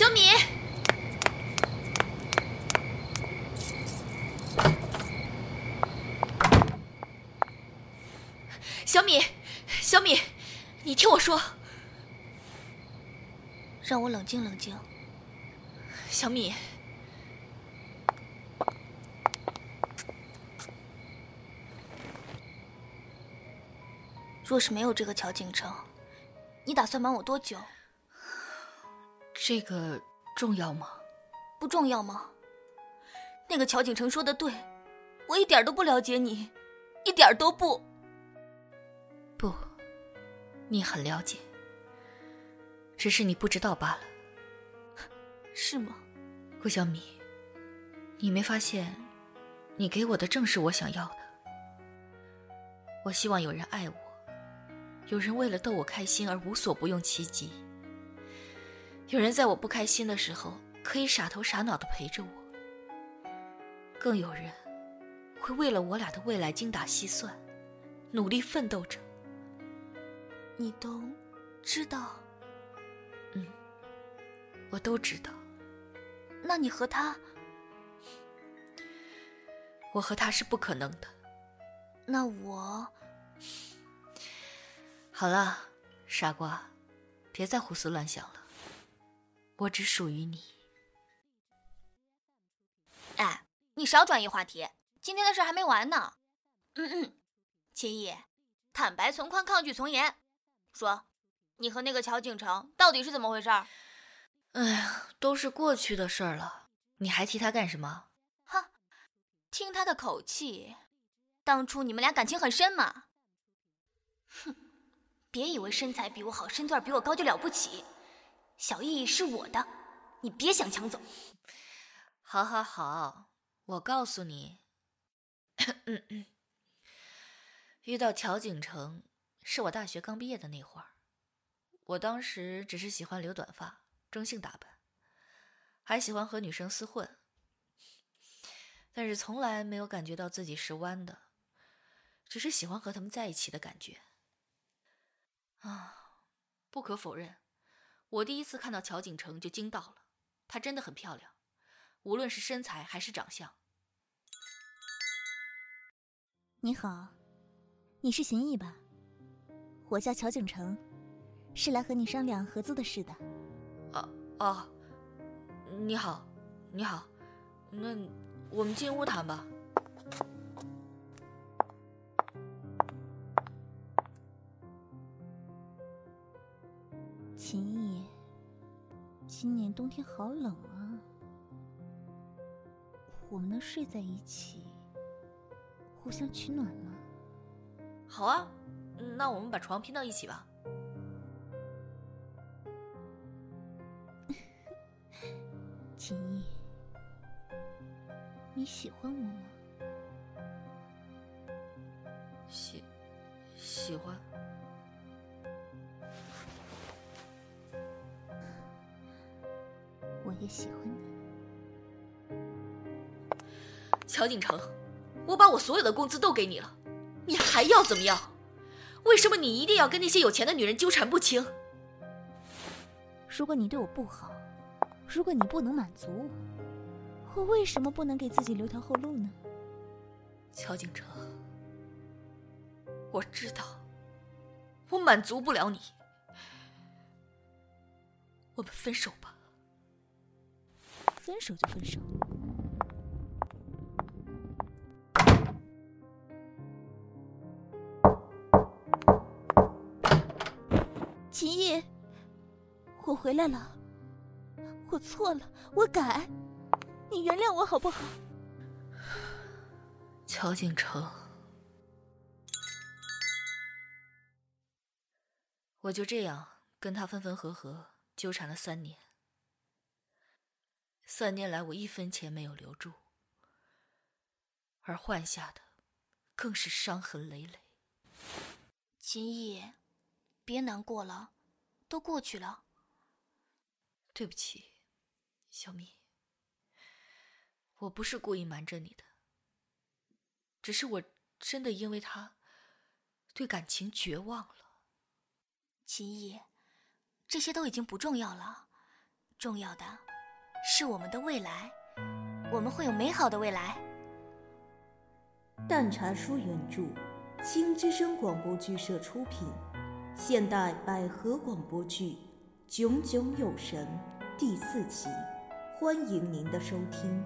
小米，小米，小米，你听我说，让我冷静冷静。小米，若是没有这个乔景城，你打算瞒我多久？这个重要吗？不重要吗？那个乔景城说的对，我一点都不了解你，一点都不。不，你很了解，只是你不知道罢了。是吗？顾小米，你没发现，你给我的正是我想要的。我希望有人爱我，有人为了逗我开心而无所不用其极，有人在我不开心的时候可以傻头傻脑的陪着我，更有人会为了我俩的未来精打细算，努力奋斗着。你都知道？嗯，我都知道。那你和他，我和他是不可能的。那我，好了，傻瓜，别再胡思乱想了。我只属于你。哎，你少转移话题，今天的事还没完呢。嗯嗯，秦毅，坦白从宽，抗拒从严。说，你和那个乔景城到底是怎么回事？哎呀，都是过去的事儿了，你还提他干什么？哼，听他的口气，当初你们俩感情很深嘛。哼，别以为身材比我好，身段比我高就了不起。小易是我的，你别想抢走。好，好，好，我告诉你，遇到乔景城是我大学刚毕业的那会儿，我当时只是喜欢留短发。中性打扮，还喜欢和女生厮混，但是从来没有感觉到自己是弯的，只是喜欢和他们在一起的感觉。啊，不可否认，我第一次看到乔景城就惊到了，她真的很漂亮，无论是身材还是长相。你好，你是邢毅吧？我叫乔景城，是来和你商量合租的事的。哦，你好，你好，那我们进屋谈吧。今年冬天好冷啊，我们能睡在一起，互相取暖吗？好啊，那我们把床拼到一起吧。锦衣，你喜欢我吗？喜喜欢。也喜欢你。乔景城，我把我所有的工资都给你了，你还要怎么样？为什么你一定要跟那些有钱的女人纠缠不清？如果你对我不好。如果你不能满足我，我为什么不能给自己留条后路呢？乔景城，我知道我满足不了你，我们分手吧。分手就分手。秦毅，我回来了。我错了，我改，你原谅我好不好？乔景城，我就这样跟他分分合合，纠缠了三年。三年来，我一分钱没有留住，而换下的更是伤痕累累。秦毅，别难过了，都过去了。对不起。小米，我不是故意瞒着你的，只是我真的因为他对感情绝望了。秦毅，这些都已经不重要了，重要的是我们的未来，我们会有美好的未来。淡茶书原著，青之声广播剧社出品，现代百合广播剧《炯炯有神》第四集，欢迎您的收听。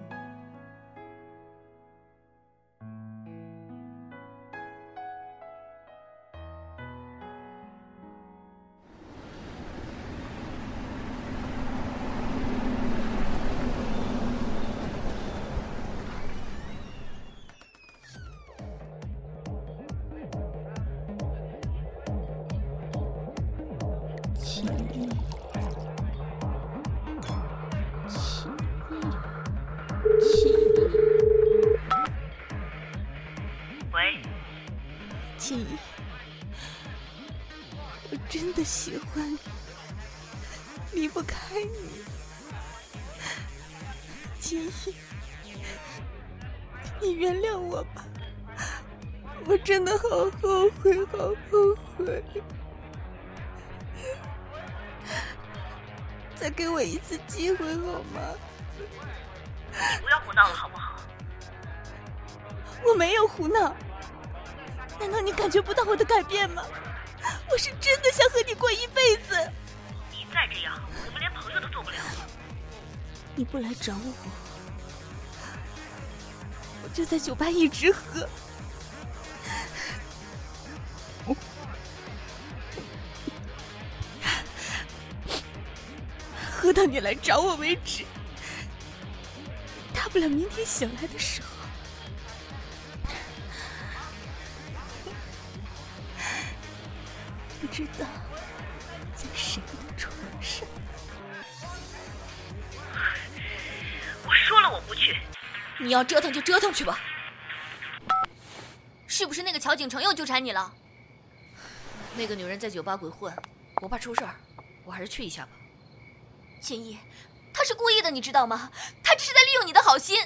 再给我一次机会好吗？你不要胡闹了，好不好？我没有胡闹，难道你感觉不到我的改变吗？我是真的想和你过一辈子。你再这样，我们连朋友都做不了。你不来找我，我就在酒吧一直喝，喝到你来找我为止。大不了明天醒来的时候。不知道在谁的床上。我说了我不去。你要折腾就折腾去吧。是不是那个乔景成又纠缠你了？那个女人在酒吧鬼混，我怕出事儿，我还是去一下吧。秦毅，他是故意的，你知道吗？他这是在利用你的好心。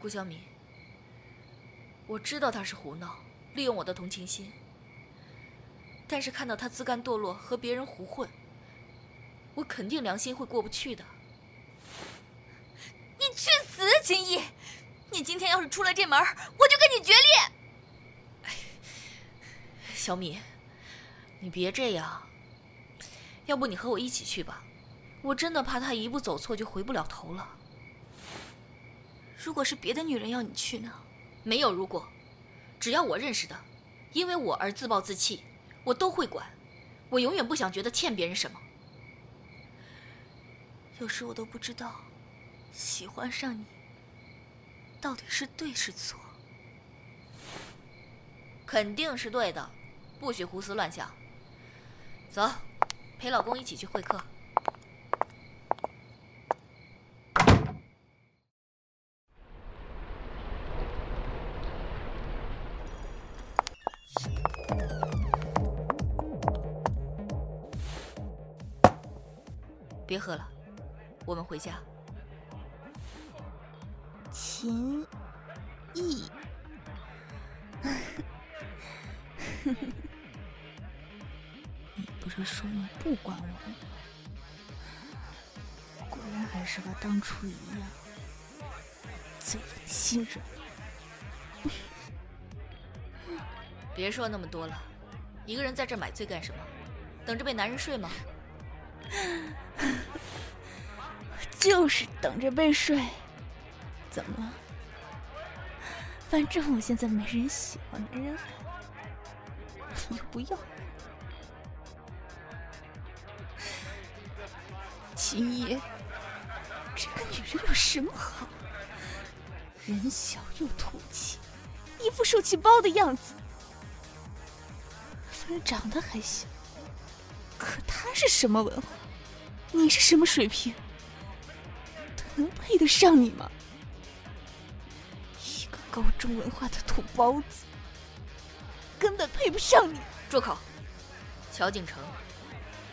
顾小米，我知道他是胡闹，利用我的同情心。但是看到他自甘堕落，和别人胡混，我肯定良心会过不去的。你去死，秦毅！你今天要是出了这门，我就跟你决裂！哎，小米，你别这样。要不你和我一起去吧，我真的怕他一步走错就回不了头了。如果是别的女人要你去呢？没有如果，只要我认识的，因为我而自暴自弃。我都会管，我永远不想觉得欠别人什么。有时我都不知道，喜欢上你到底是对是错。肯定是对的，不许胡思乱想。走，陪老公一起去会客。别喝了，我们回家。秦毅，你说你不管我吗？果然还是和当初一样，最心软。别说那么多了，一个人在这买醉干什么？等着被男人睡吗？就是等着被睡，怎么了？反正我现在没人喜欢，没人爱，你又不要。秦爷，这个女人有什么好？人小又土气，一副受气包的样子。虽然长得还行，可她是什么文化？你是什么水平？能配得上你吗？一个高中文化的土包子，根本配不上你。住口！乔景成，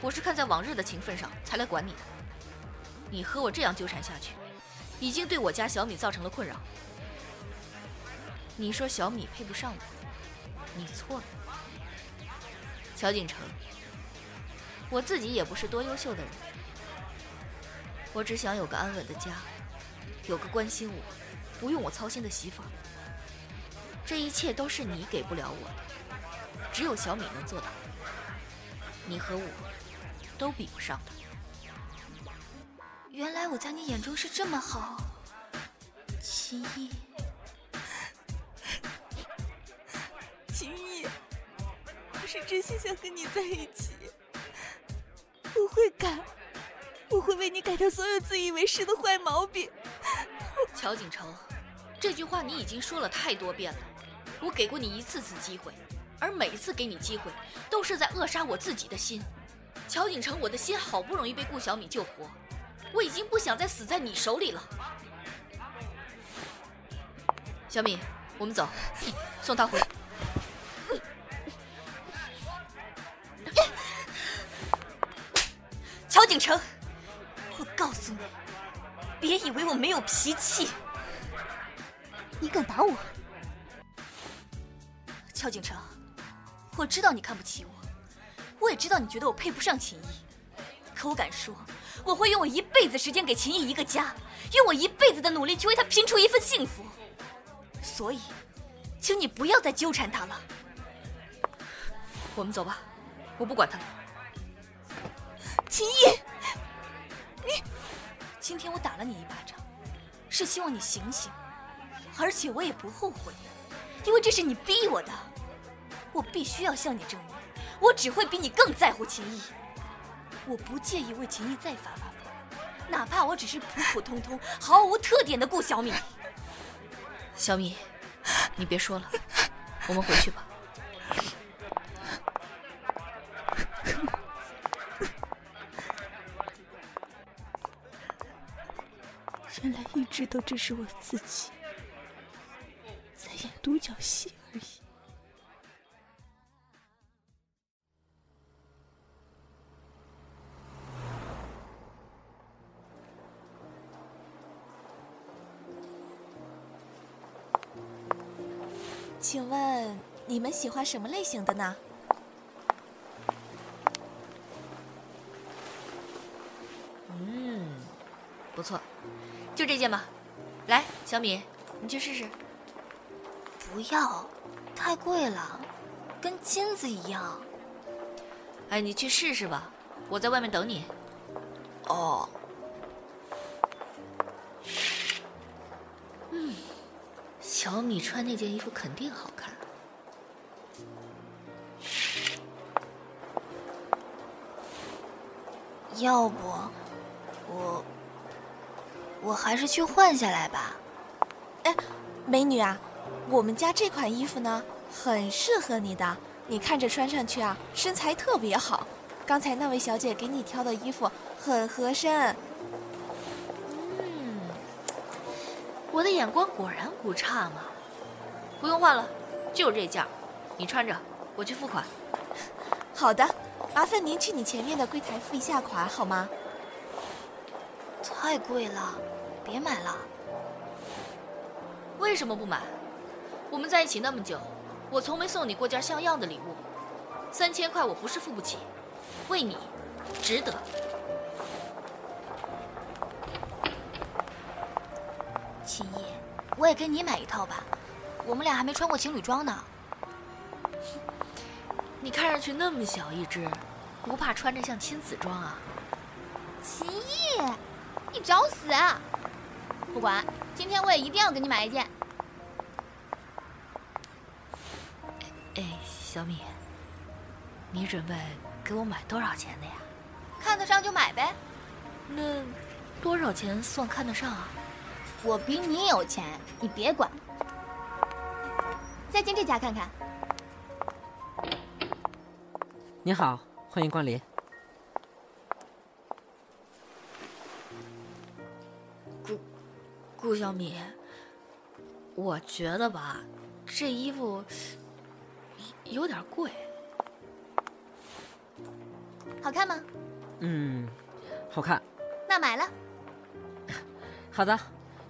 我是看在往日的情分上才来管你的。你和我这样纠缠下去，已经对我家小米造成了困扰。你说小米配不上我，你错了。乔景成，我自己也不是多优秀的人，我只想有个安稳的家，有个关心我、不用我操心的媳妇儿。这一切都是你给不了我的，只有小米能做到。你和我都比不上他。原来我在你眼中是这么好，秦毅。秦毅，我是真心想跟你在一起，我会改，我会为你改掉所有自以为是的坏毛病。乔景城，这句话你已经说了太多遍了。我给过你一次次机会，而每一次给你机会，都是在扼杀我自己的心。乔景城，我的心好不容易被顾小米救活，我已经不想再死在你手里了。小米，我们走，送他回。乔景成，我告诉你，别以为我没有脾气。你敢打我？乔景成，我知道你看不起我，我也知道你觉得我配不上秦毅，可我敢说，我会用我一辈子时间给秦毅一个家，用我一辈子的努力去为他拼出一份幸福。所以，请你不要再纠缠他了。我们走吧，我不管他了。秦毅，你，今天我打了你一巴掌，是希望你醒醒，而且我也不后悔。因为这是你逼我的，我必须要向你证明，我只会比你更在乎秦毅。我不介意为秦毅再发发疯，哪怕我只是普普通通、毫无特点的顾小米。小米，你别说了，我们回去吧。原来一直都只是我自己在。演独角戏而已。请问你们喜欢什么类型的呢？嗯，不错，就这件吧。来，小米，你去试试。不要，太贵了，跟金子一样。哎，你去试试吧，我在外面等你。哦。小米穿那件衣服肯定好看。要不，我，我还是去换下来吧。哎，美女啊。我们家这款衣服呢，很适合你的。你看着穿上去啊，身材特别好。刚才那位小姐给你挑的衣服很合身。我的眼光果然不差嘛。不用换了，就这件，你穿着，我去付款。好的，麻烦您去你前面的柜台付一下款好吗？太贵了，别买了。为什么不买？我们在一起那么久，我从没送你过件像样的礼物。三千块我不是付不起，为你，值得。秦毅，我也给你买一套吧，我们俩还没穿过情侣装呢。你看上去那么小一只，不怕穿着像亲子装啊？秦毅，你找死！啊不管，今天我也一定要给你买一件。哎小米，你准备给我买多少钱的呀？看得上就买呗。那多少钱算看得上啊？我比你有钱，你别管。再进这家看看。你好，欢迎光临。顾顾小米，我觉得吧，这衣服。有点贵，好看吗？嗯，好看。那买了。好的，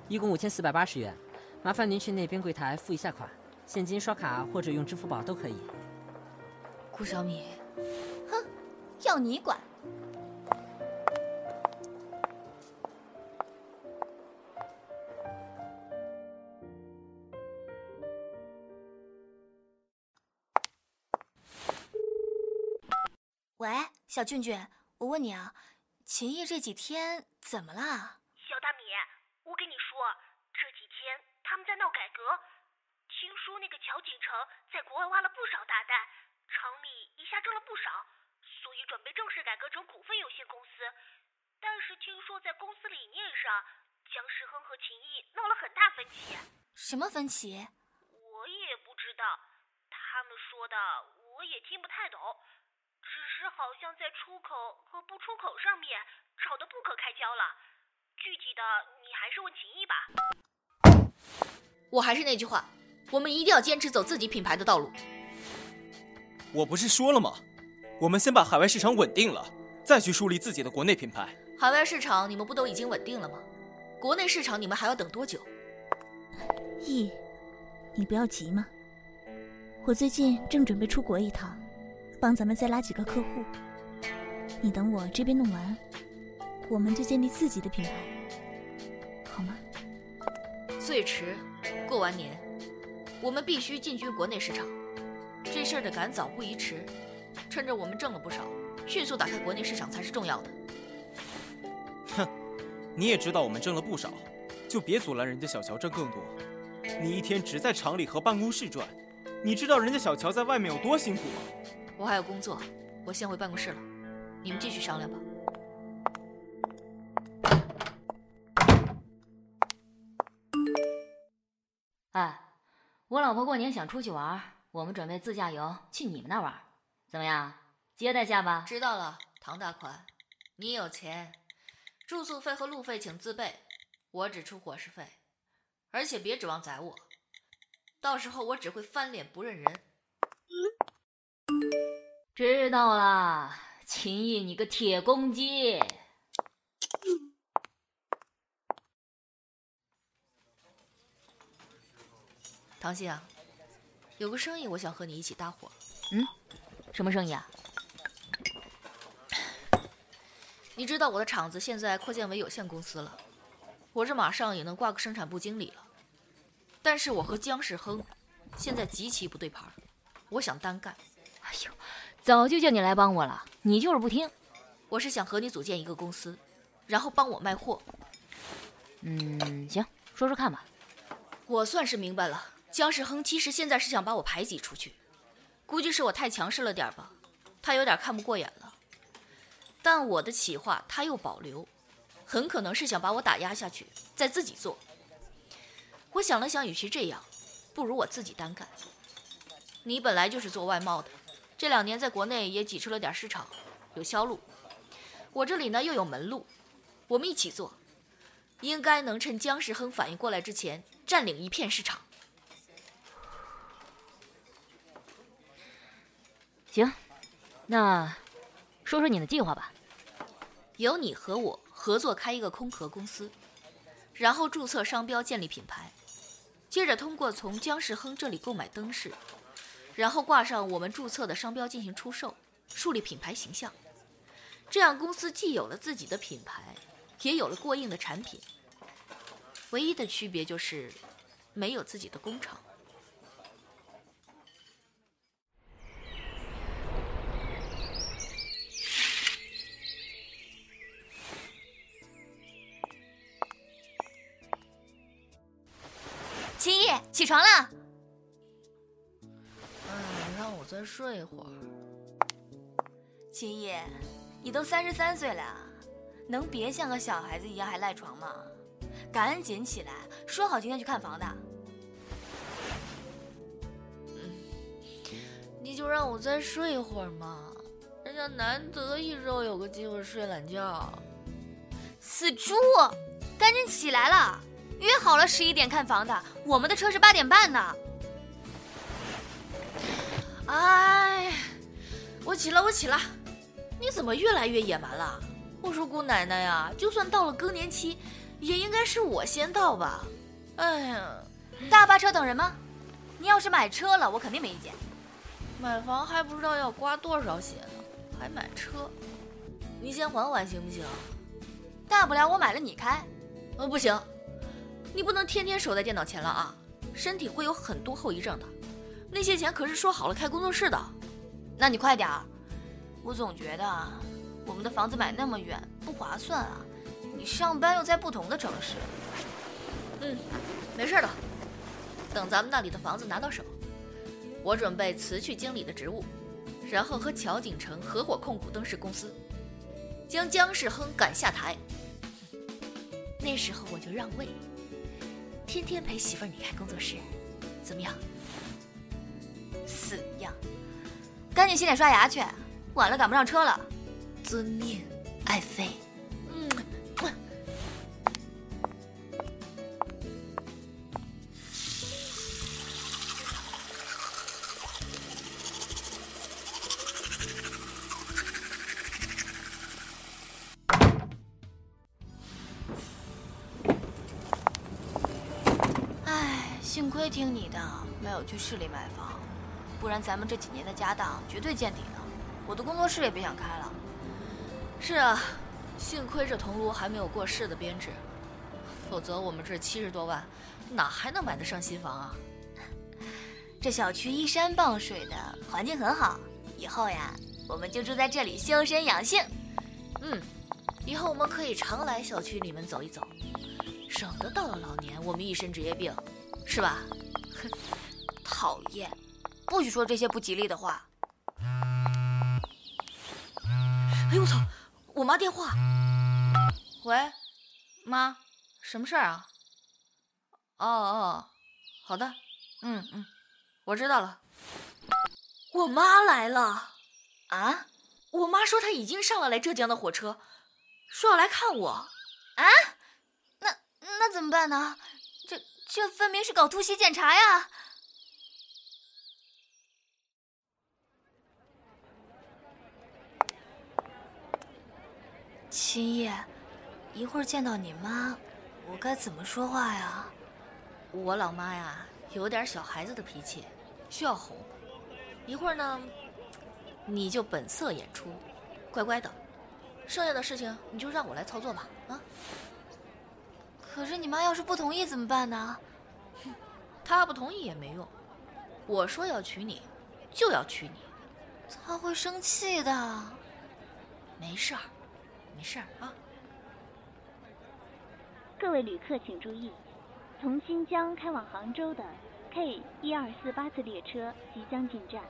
一共五千四百八十元，麻烦您去那边柜台付一下款，现金、刷卡或者用支付宝都可以。顾小米，哼，要你管。喂，小俊俊，我问你啊，秦毅这几天怎么了？分歧？我也不知道，他们说的我也听不太懂。只是好像在出口和不出口上面吵得不可开交了，具体的你还是问秦毅吧。我还是那句话，我们一定要坚持走自己品牌的道路。我不是说了吗？我们先把海外市场稳定了，再去树立自己的国内品牌。海外市场你们不都已经稳定了吗？国内市场你们还要等多久？易，你不要急嘛。我最近正准备出国一趟。帮咱们再拉几个客户，你等我这边弄完，我们就建立自己的品牌，好吗？最迟过完年，我们必须进军国内市场。这事儿得赶早不宜迟，趁着我们挣了不少，迅速打开国内市场才是重要的。哼，你也知道我们挣了不少，就别阻拦人家小乔挣更多。你一天只在厂里和办公室转，你知道人家小乔在外面有多辛苦吗？我还有工作，我先回办公室了。你们继续商量吧。哎，我老婆过年想出去玩，我们准备自驾游去你们那玩，怎么样？接待下吧。知道了，唐大款，你有钱，住宿费和路费请自备，我只出伙食费，而且别指望宰我，到时候我只会翻脸不认人。知道了，秦毅，你个铁公鸡！唐鑫啊，有个生意我想和你一起搭伙。嗯，什么生意啊？你知道我的厂子现在扩建为有限公司了，我这马上也能挂个生产部经理了。但是我和姜世亨现在极其不对盘，我想单干。哎呦！早就叫你来帮我了，你就是不听。我是想和你组建一个公司，然后帮我卖货。嗯，行，说说看吧。我算是明白了，姜世亨其实现在是想把我排挤出去，估计是我太强势了点吧，他有点看不过眼了。但我的企划他又保留，很可能是想把我打压下去，再自己做。我想了想，与其这样，不如我自己单干。你本来就是做外贸的。这两年在国内也挤出了点市场，有销路。我这里呢又有门路，我们一起做，应该能趁姜世亨反应过来之前占领一片市场。行，那说说你的计划吧。由你和我合作开一个空壳公司，然后注册商标建立品牌，接着通过从姜世亨这里购买灯饰。然后挂上我们注册的商标进行出售，树立品牌形象，这样公司既有了自己的品牌，也有了过硬的产品。唯一的区别就是没有自己的工厂。起床了。再睡一会儿，秦毅，你都三十三岁了，能别像个小孩子一样还赖床吗？赶紧起来，说好今天去看房的。嗯，你就让我再睡一会儿嘛，人家难得一周有个机会睡懒觉。死猪，赶紧起来了，约好了十一点看房的，我们的车是八点半呢。哎，我起了，我起了。你怎么越来越野蛮了？我说姑奶奶呀，就算到了更年期，也应该是我先到吧。哎呀，大巴车等人吗？你要是买车了，我肯定没意见。买房还不知道要刮多少血呢，还买车？你先缓缓行不行？大不了我买了你开。呃，不行，你不能天天守在电脑前了啊，身体会有很多后遗症的。那些钱可是说好了开工作室的，那你快点儿，我总觉得，我们的房子买那么远不划算啊。你上班又在不同的城市。嗯，没事的。等咱们那里的房子拿到手，我准备辞去经理的职务，然后和乔景城合伙控股灯饰公司，将姜世亨赶下台。那时候我就让位，天天陪媳妇儿你开工作室，怎么样？死样！赶紧洗脸刷牙去，晚了赶不上车了。遵命，爱妃。去市里买房，不然咱们这几年的家当绝对见底呢。我的工作室也别想开了。是啊，幸亏这桐庐还没有过市的编制，否则我们这七十多万，哪还能买得上新房啊？这小区依山傍水的，环境很好，以后呀，我们就住在这里修身养性。嗯，以后我们可以常来小区里面走一走，省得到了老年我们一身职业病，是吧？哼 讨厌，不许说这些不吉利的话。哎呦我操！我妈电话。喂，妈，什么事儿啊？哦哦，好的，嗯嗯，我知道了。我妈来了。啊？我妈说她已经上了来浙江的火车，说要来看我。啊？那那怎么办呢？这这分明是搞突袭检查呀！秦叶，一会儿见到你妈，我该怎么说话呀？我老妈呀，有点小孩子的脾气，需要哄。一会儿呢，你就本色演出，乖乖的。剩下的事情你就让我来操作吧。啊？可是你妈要是不同意怎么办呢？她不同意也没用。我说要娶你，就要娶你。她会生气的。没事儿。没事儿啊！各位旅客请注意，从新疆开往杭州的 K 一二四八次列车即将进站，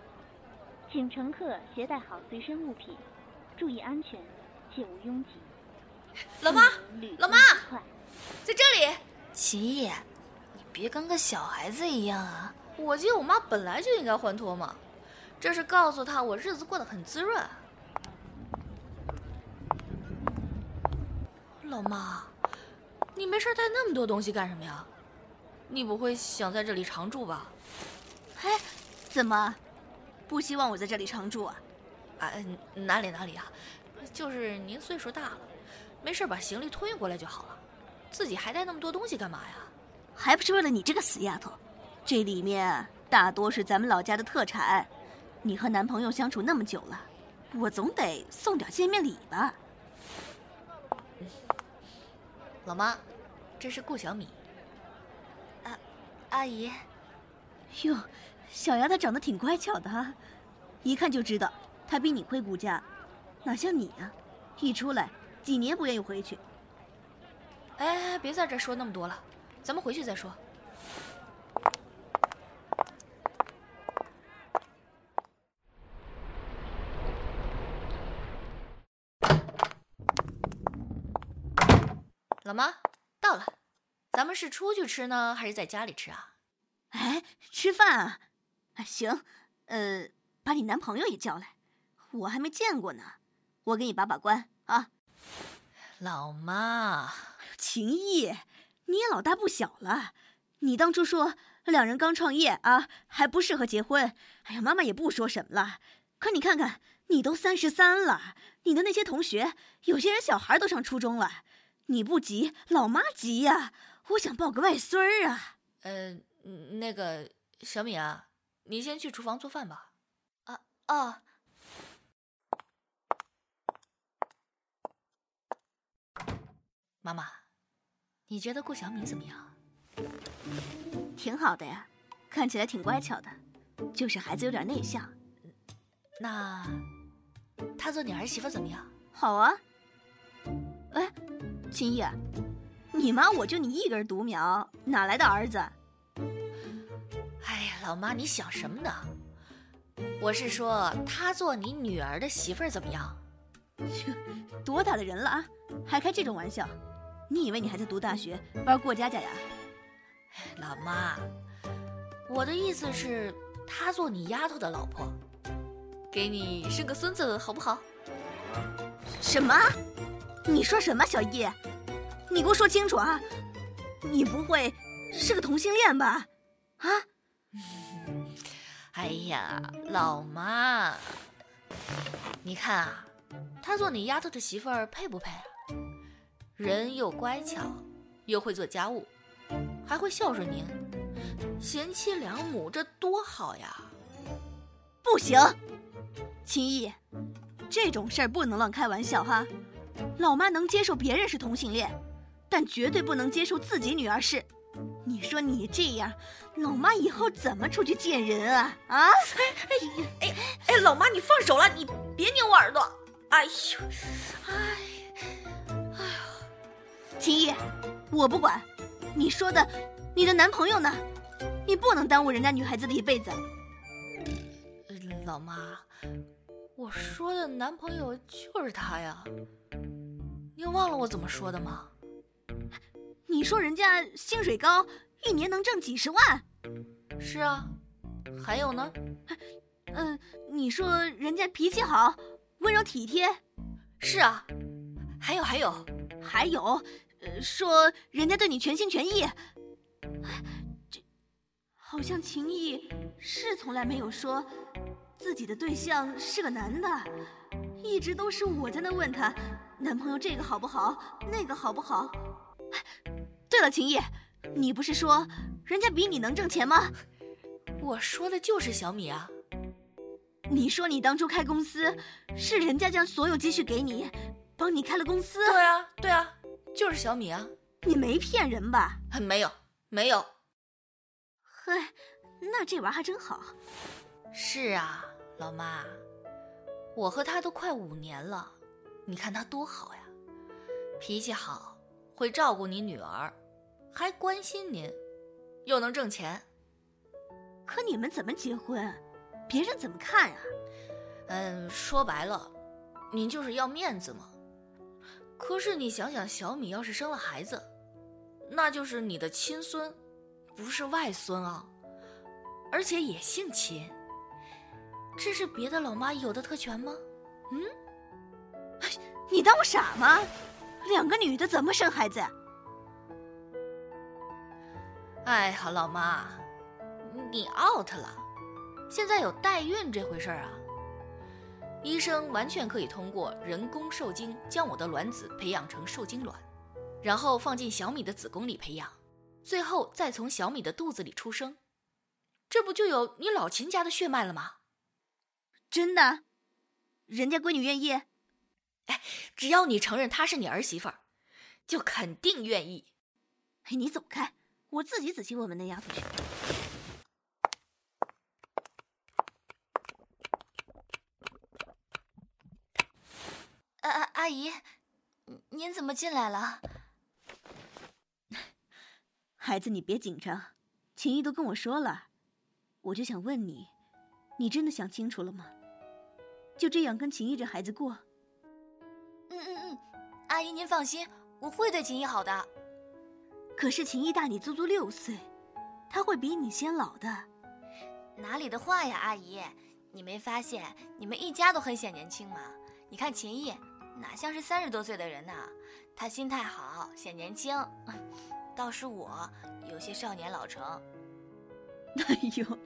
请乘客携带好随身物品，注意安全，切勿拥挤。老妈，老妈，在这里。秦毅，你别跟个小孩子一样啊！我接我妈本来就应该欢脱嘛，这是告诉她我日子过得很滋润。老妈，你没事带那么多东西干什么呀？你不会想在这里常住吧？哎，怎么，不希望我在这里常住啊？啊，哪里哪里啊，就是您岁数大了，没事把行李托运过来就好了，自己还带那么多东西干嘛呀？还不是为了你这个死丫头！这里面大多是咱们老家的特产，你和男朋友相处那么久了，我总得送点见面礼吧。老妈，这是顾小米。阿阿姨，哟，小丫头长得挺乖巧的哈，一看就知道她比你会顾家，哪像你呀，一出来几年不愿意回去。哎，别在这说那么多了，咱们回去再说。老妈，到了，咱们是出去吃呢，还是在家里吃啊？哎，吃饭啊？行，呃，把你男朋友也叫来，我还没见过呢，我给你把把关啊。老妈，秦毅，你也老大不小了，你当初说两人刚创业啊，还不适合结婚，哎呀，妈妈也不说什么了。可你看看，你都三十三了，你的那些同学，有些人小孩都上初中了。你不急，老妈急呀！我想抱个外孙儿啊。呃，那个小米啊，你先去厨房做饭吧。啊哦。妈妈，你觉得顾小米怎么样？挺好的呀，看起来挺乖巧的，就是孩子有点内向。那他做你儿媳妇怎么样？好啊。哎，秦毅，你妈我就你一根独苗，哪来的儿子？哎呀，老妈，你想什么呢？我是说，她做你女儿的媳妇儿怎么样？多大的人了啊，还开这种玩笑？你以为你还在读大学玩过家家呀？老妈，我的意思是，她做你丫头的老婆，给你生个孙子好不好？什么？你说什么，小易？你给我说清楚啊！你不会是个同性恋吧？啊？哎呀，老妈，你看啊，他做你丫头的媳妇儿配不配啊？人又乖巧，又会做家务，还会孝顺您，贤妻良母，这多好呀！不行，秦毅，这种事儿不能乱开玩笑哈。老妈能接受别人是同性恋，但绝对不能接受自己女儿是。你说你这样，老妈以后怎么出去见人啊？啊！哎哎哎哎，老妈你放手了，你别拧我耳朵。哎呦，哎，哎呦，秦毅，我不管。你说的，你的男朋友呢？你不能耽误人家女孩子的一辈子。老妈，我说的男朋友就是他呀。你忘了我怎么说的吗？你说人家薪水高，一年能挣几十万。是啊，还有呢？嗯，你说人家脾气好，温柔体贴。是啊，还有还有还有，说人家对你全心全意。这好像情谊是从来没有说自己的对象是个男的，一直都是我在那问他，男朋友这个好不好，那个好不好。对了，秦毅，你不是说人家比你能挣钱吗？我说的就是小米啊。你说你当初开公司，是人家将所有积蓄给你，帮你开了公司。对啊，对啊，就是小米啊。你没骗人吧？没有，没有。嗨，那这玩意儿还真好。是啊，老妈，我和他都快五年了，你看他多好呀，脾气好。会照顾你女儿，还关心您，又能挣钱。可你们怎么结婚？别人怎么看啊？嗯，说白了，您就是要面子嘛。可是你想想，小米要是生了孩子，那就是你的亲孙，不是外孙啊，而且也姓秦。这是别的老妈有的特权吗？嗯？你当我傻吗？两个女的怎么生孩子？哎，好老妈，你 out 了。现在有代孕这回事儿啊？医生完全可以通过人工受精将我的卵子培养成受精卵，然后放进小米的子宫里培养，最后再从小米的肚子里出生。这不就有你老秦家的血脉了吗？真的？人家闺女愿意？哎，只要你承认她是你儿媳妇儿，就肯定愿意。哎，你走开，我自己仔细问问那丫头去。阿姨，您怎么进来了？孩子，你别紧张，秦毅都跟我说了，我就想问你，你真的想清楚了吗？就这样跟秦毅这孩子过？嗯嗯嗯阿姨，您放心，我会对秦毅好的。可是秦毅大你足足六岁，他会比你先老的。哪里的话呀，阿姨，你没发现你们一家都很显年轻吗？你看秦毅，哪像是三十多岁的人呢？他心态好，显年轻。倒是我有些少年老成。哎呦，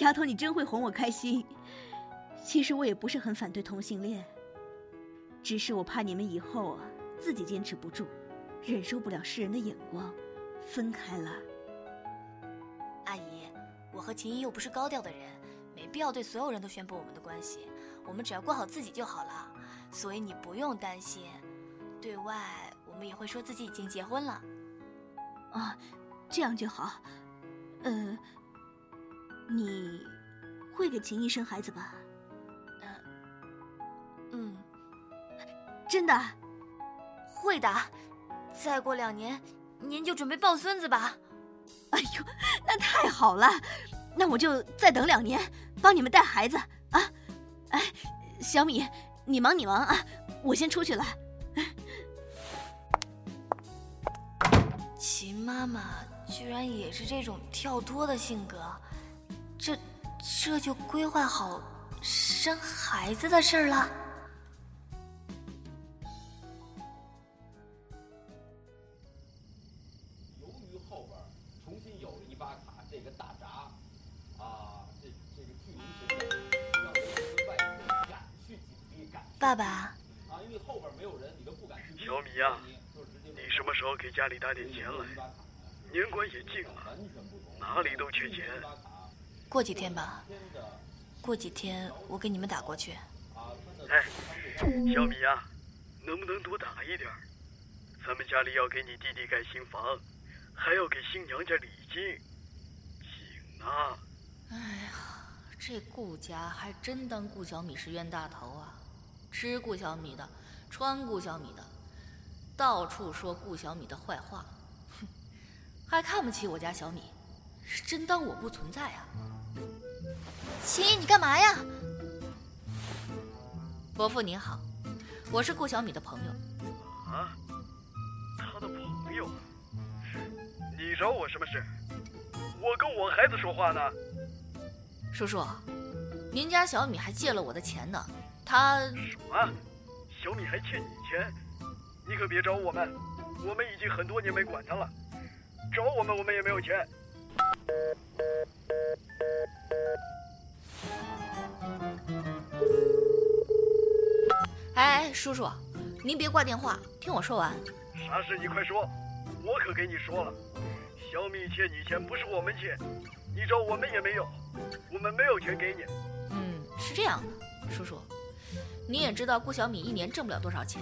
丫头，你真会哄我开心。其实我也不是很反对同性恋。只是我怕你们以后啊，自己坚持不住，忍受不了世人的眼光，分开了。阿姨，我和秦一又不是高调的人，没必要对所有人都宣布我们的关系。我们只要过好自己就好了，所以你不用担心。对外，我们也会说自己已经结婚了。啊，这样就好。呃，你会给秦一生孩子吧？真的？会的。再过两年，您就准备抱孙子吧。哎呦，那太好了！那我就再等两年，帮你们带孩子啊！哎，小米，你忙你忙啊，我先出去了。秦妈妈居然也是这种跳脱的性格，这这就规划好生孩子的事儿了。爸爸。小米呀、你什么时候给家里打点钱来？年关也近了，哪里都缺钱。过几天吧，过几天我给你们打过去。哎，小米呀、能不能多打一点？咱们家里要给你弟弟盖新房，还要给新娘家礼金，紧啊！哎呀，这顾家还真当顾小米是冤大头啊！吃顾小米的，穿顾小米的，到处说顾小米的坏话，哼，还看不起我家小米，是真当我不存在啊！秦姨，你干嘛呀？伯父您好，我是顾小米的朋友。啊，他的朋友，你找我什么事？我跟我孩子说话呢。叔叔，您家小米还借了我的钱呢，他什么？小米还欠你钱？你可别找我们，我们已经很多年没管他了。找我们，我们也没有钱。哎，叔叔，您别挂电话，听我说完。啥事你快说，我可给你说了，小米欠你钱不是我们欠，你找我们也没有，我们没有钱给你。嗯，是这样的，叔叔，你也知道顾小米一年挣不了多少钱，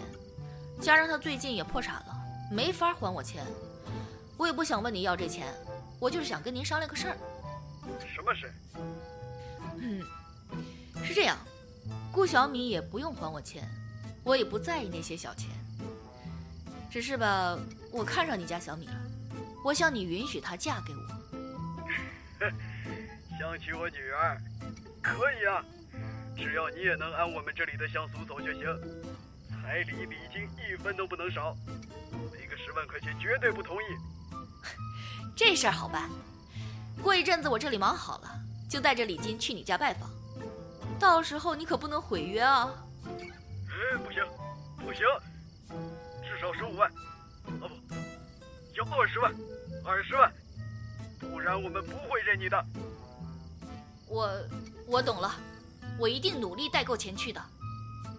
加上她最近也破产了，没法还我钱。我也不想问你要这钱，我就是想跟您商量个事儿。什么事？嗯，是这样，顾小米也不用还我钱，我也不在意那些小钱。只是吧，我看上你家小米了，我想你允许她嫁给我。想娶我女儿，可以啊，只要你也能按我们这里的乡俗走就行。彩礼礼金一分都不能少，没个十万块钱绝对不同意。这事儿好办，过一阵子我这里忙好了，就带着礼金去你家拜访。到时候你可不能毁约啊！哎，不行，不行，至少十五万，啊不，要二十万，二十万，不然我们不会认你的。我我懂了，我一定努力带够钱去的。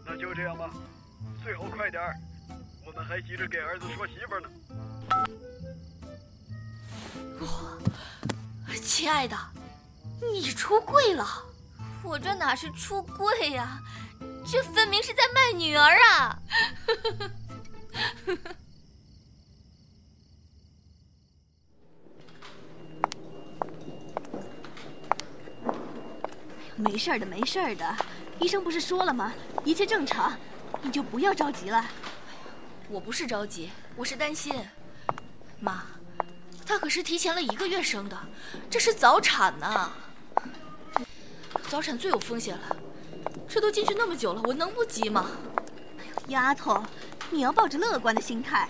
那就这样吧，最后快点儿，我们还急着给儿子说媳妇呢。我亲爱的，你出柜了？我这哪是出柜呀、这分明是在卖女儿啊！没事儿的，没事儿的，医生不是说了吗？一切正常，你就不要着急了。我不是着急，我是担心。妈，她可是提前了一个月生的，这是早产呐、早产最有风险了，这都进去那么久了，我能不急吗？丫头，你要抱着乐观的心态。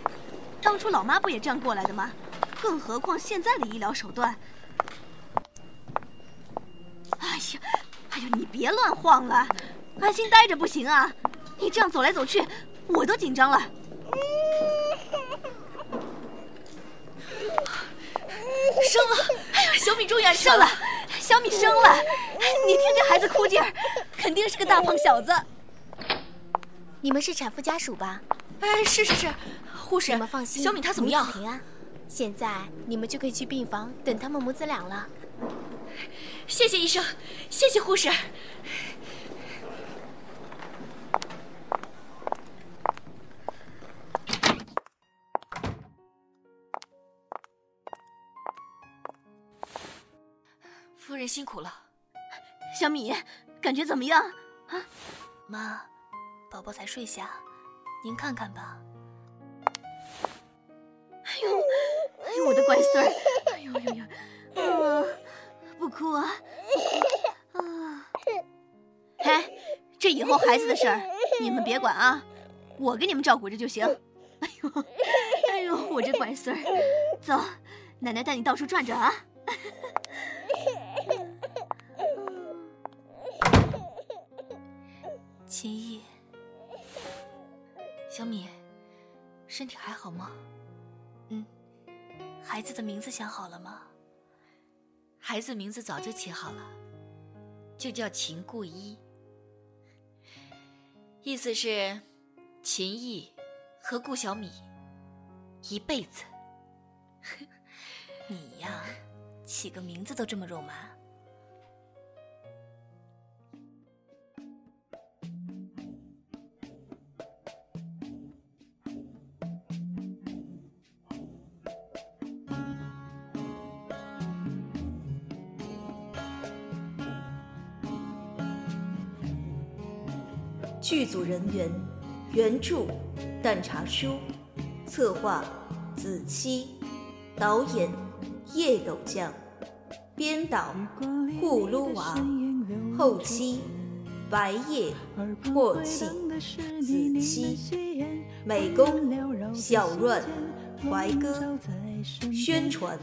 当初老妈不也这样过来的吗？更何况现在的医疗手段。哎呀，你别乱晃了，安心待着不行啊！你这样走来走去，我都紧张了。生了！哎呀，小米终于安生了，小米生了！你听这孩子哭劲儿，肯定是个大胖小子。你们是产妇家属吧？哎，是是是，护士，你们放心，小米她怎么样平安。现在你们就可以去病房等他们母子俩了。谢谢医生，谢谢护士。夫人辛苦了。小米，感觉怎么样？啊，妈，宝宝才睡下，您看看吧。哎呦，哎呦，我的乖孙儿，哎呦呦呦，啊，不哭啊，啊！哎，这以后孩子的事儿你们别管啊，我给你们照顾着就行。哎呦，哎呦，我这乖孙儿，走，奶奶带你到处转转啊。秦毅，小米，身体还好吗？嗯，孩子的名字想好了吗？孩子名字早就起好了，就叫秦顾一，意思是秦毅和顾小米一辈子。你呀，起个名字都这么肉麻。剧组人员：原著淡茶书，策划子期，导演叶斗将，编导呼噜娃，后期白夜、默契、子期，美工小乱、怀哥，宣传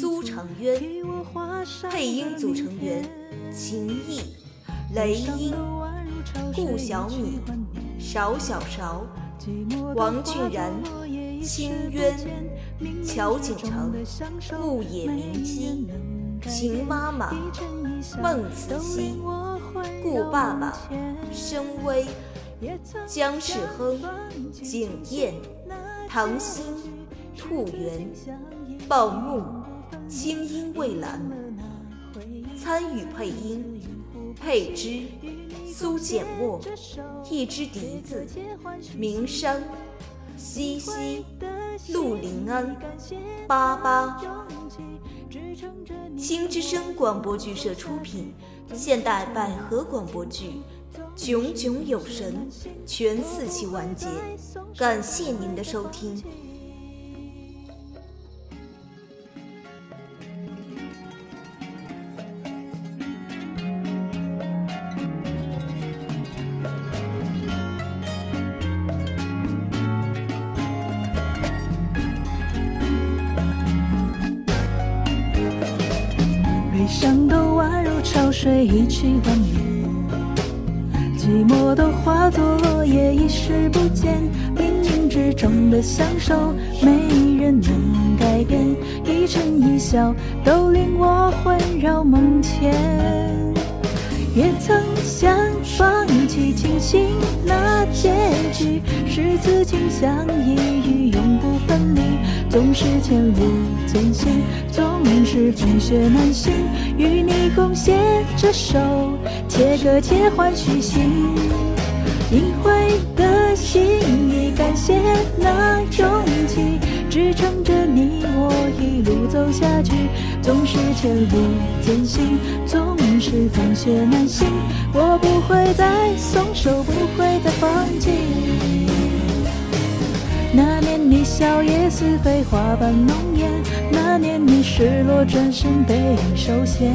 苏长渊，配音组成员秦毅、雷音。顾小米、邵小韶、王俊然、清渊、乔锦成、牧野明基、秦妈妈、孟慈溪、顾爸爸、申威、姜世亨、景燕、唐鑫、兔圆、鲍木、清音蔚蓝，参与配音，佩芝。苏简墨，一支笛子，名山，西西，陆林安，巴巴。新之声广播剧社出品，现代百合广播剧《炯炯有神》全四期完结，感谢您的收听。水一起幻灭，寂寞都化作落叶，一时不见。冥冥之中的相守，没人能改变。一嗔一笑，都令我魂绕梦牵。也曾想放弃清醒那结局，十字情相依与永不分离，总是前路艰辛，总是风雪难行。与你共携着手，且歌且欢续心。隐晦的心意，感谢那勇气，支撑着你我一路走下去。总是前路艰辛，总是风雪难行。我不会再松手，不会再放弃。你笑靥似飞花般浓艳，那年你失落转身背影收线。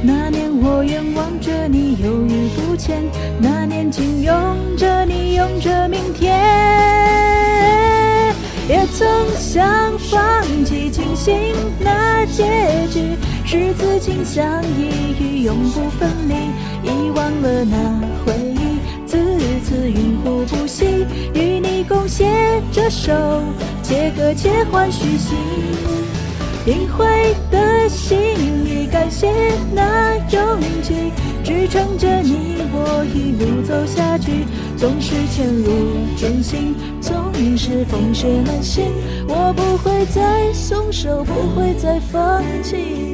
那年我远望着你犹豫不前，那年紧拥着你拥着明天。也曾想放弃清醒那结局，十字情相依与永不分离，遗忘了那回忆，次云湖不息，与你共携着手，且歌且欢续心。隐晦的心意，感谢那勇气，支撑着你我一路走下去。总是前路艰辛，总是风雪难行，我不会再松手，不会再放弃。